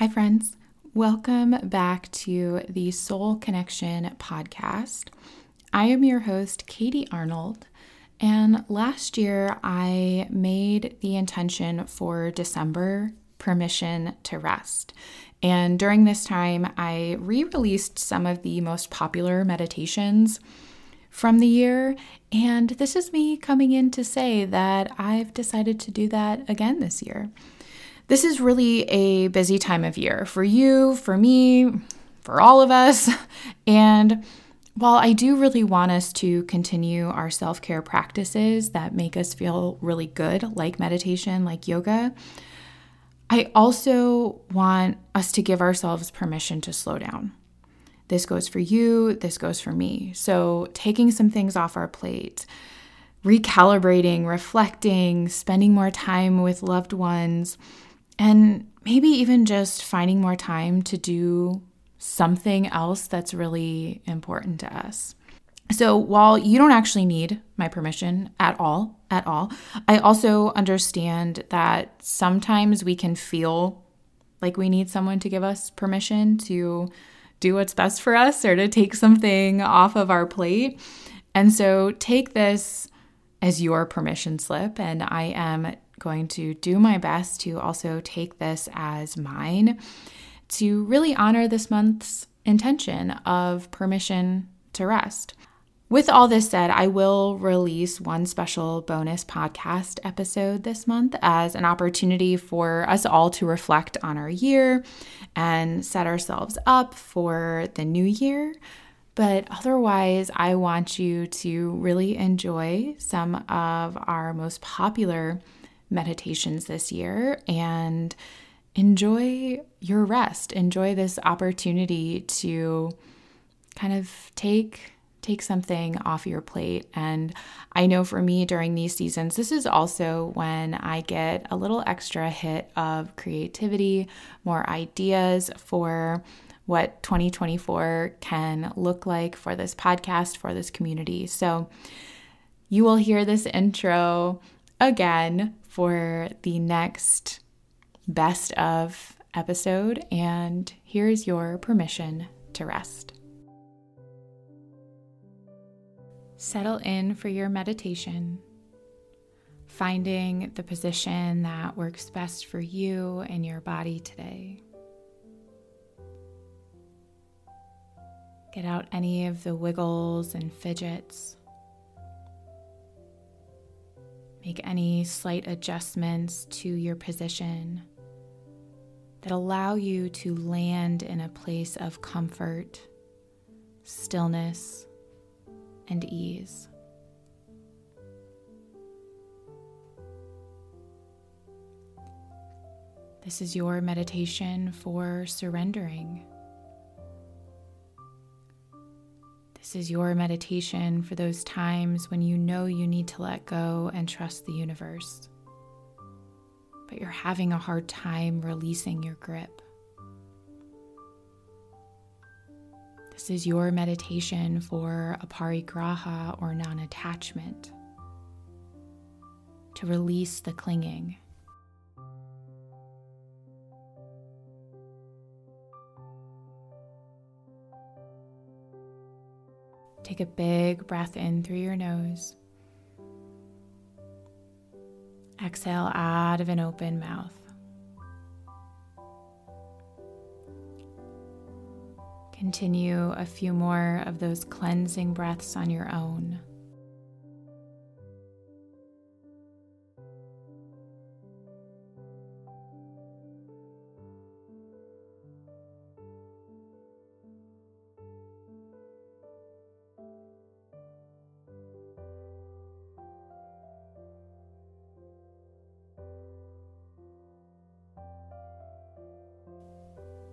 Hi, friends. Welcome back to the Soul Connection podcast. I am your host, Katie Arnold. And last year, I made the intention for December permission to rest. And during this time, I re released some of the most popular meditations from the year. And this is me coming in to say that I've decided to do that again this year. This is really a busy time of year for you, for me, for all of us. And while I do really want us to continue our self care practices that make us feel really good, like meditation, like yoga, I also want us to give ourselves permission to slow down. This goes for you, this goes for me. So, taking some things off our plate, recalibrating, reflecting, spending more time with loved ones and maybe even just finding more time to do something else that's really important to us. So, while you don't actually need my permission at all, at all, I also understand that sometimes we can feel like we need someone to give us permission to do what's best for us or to take something off of our plate. And so, take this as your permission slip, and I am going to do my best to also take this as mine to really honor this month's intention of permission to rest. With all this said, I will release one special bonus podcast episode this month as an opportunity for us all to reflect on our year and set ourselves up for the new year. But otherwise, I want you to really enjoy some of our most popular meditations this year and enjoy your rest. Enjoy this opportunity to kind of take take something off your plate. And I know for me during these seasons, this is also when I get a little extra hit of creativity, more ideas for what 2024 can look like for this podcast, for this community. So you will hear this intro again for the next best of episode, and here's your permission to rest. Settle in for your meditation, finding the position that works best for you and your body today. Get out any of the wiggles and fidgets. Make any slight adjustments to your position that allow you to land in a place of comfort, stillness, and ease. This is your meditation for surrendering. This is your meditation for those times when you know you need to let go and trust the universe, but you're having a hard time releasing your grip. This is your meditation for aparigraha or non attachment, to release the clinging. Take a big breath in through your nose. Exhale out of an open mouth. Continue a few more of those cleansing breaths on your own.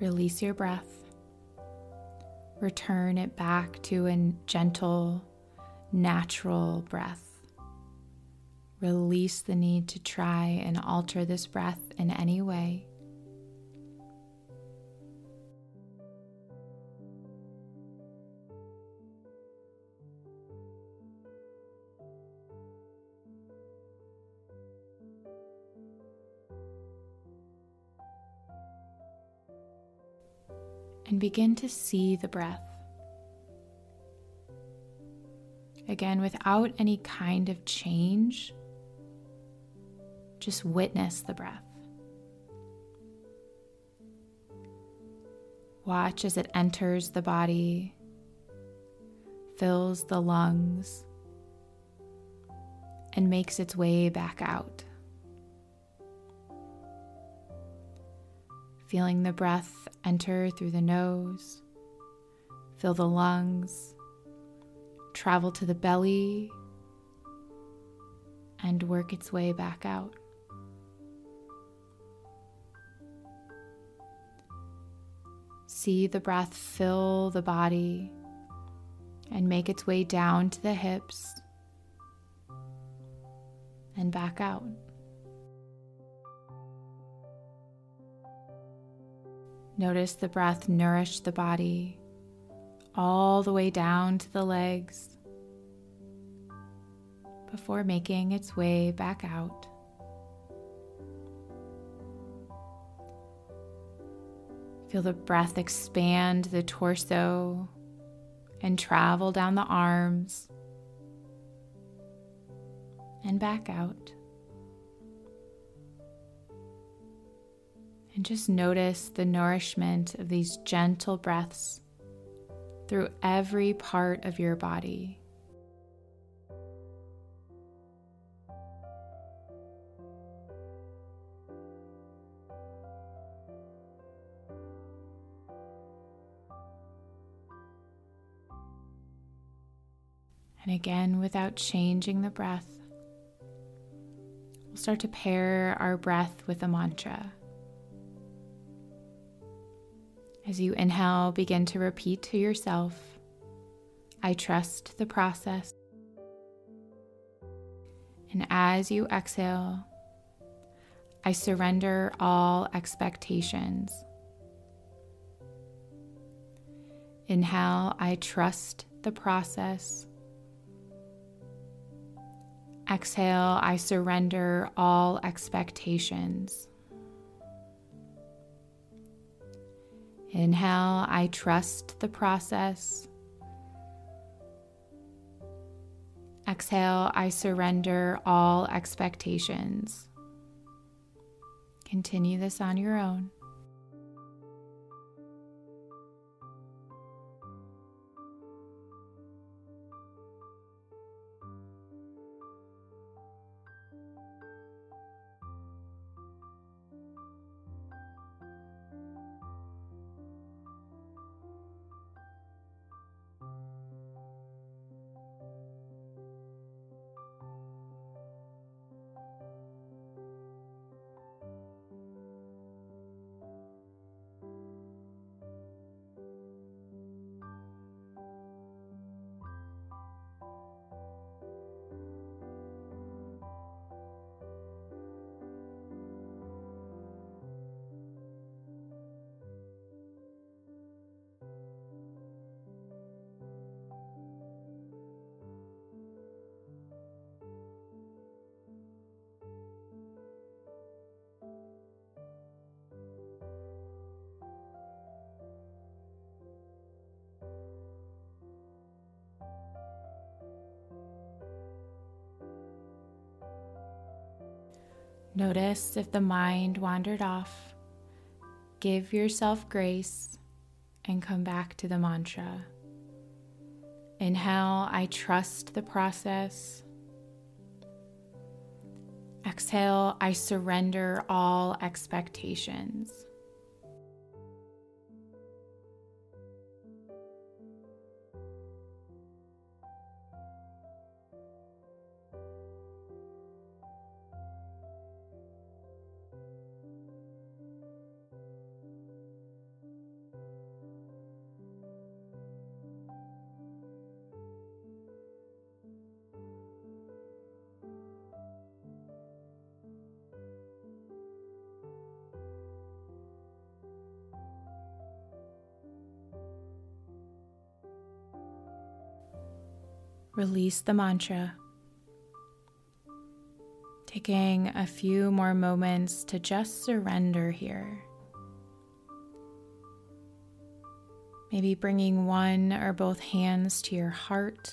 Release your breath. Return it back to a gentle, natural breath. Release the need to try and alter this breath in any way. And begin to see the breath. Again, without any kind of change, just witness the breath. Watch as it enters the body, fills the lungs, and makes its way back out. Feeling the breath enter through the nose, fill the lungs, travel to the belly, and work its way back out. See the breath fill the body and make its way down to the hips and back out. Notice the breath nourish the body all the way down to the legs before making its way back out. Feel the breath expand the torso and travel down the arms and back out. And just notice the nourishment of these gentle breaths through every part of your body. And again, without changing the breath, we'll start to pair our breath with a mantra. As you inhale, begin to repeat to yourself I trust the process. And as you exhale, I surrender all expectations. Inhale, I trust the process. Exhale, I surrender all expectations. Inhale, I trust the process. Exhale, I surrender all expectations. Continue this on your own. Notice if the mind wandered off. Give yourself grace and come back to the mantra. Inhale, I trust the process. Exhale, I surrender all expectations. Release the mantra. Taking a few more moments to just surrender here. Maybe bringing one or both hands to your heart,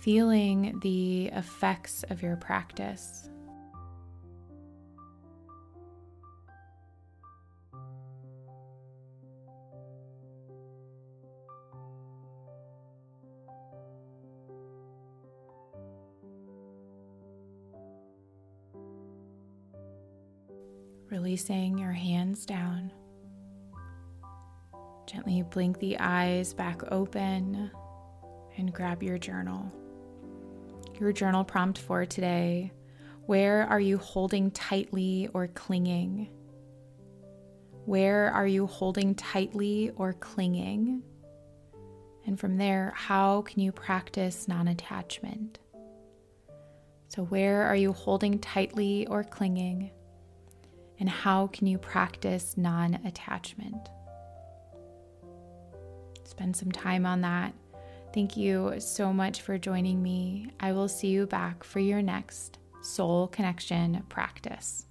feeling the effects of your practice. Releasing your hands down. Gently blink the eyes back open and grab your journal. Your journal prompt for today Where are you holding tightly or clinging? Where are you holding tightly or clinging? And from there, how can you practice non attachment? So, where are you holding tightly or clinging? And how can you practice non attachment? Spend some time on that. Thank you so much for joining me. I will see you back for your next soul connection practice.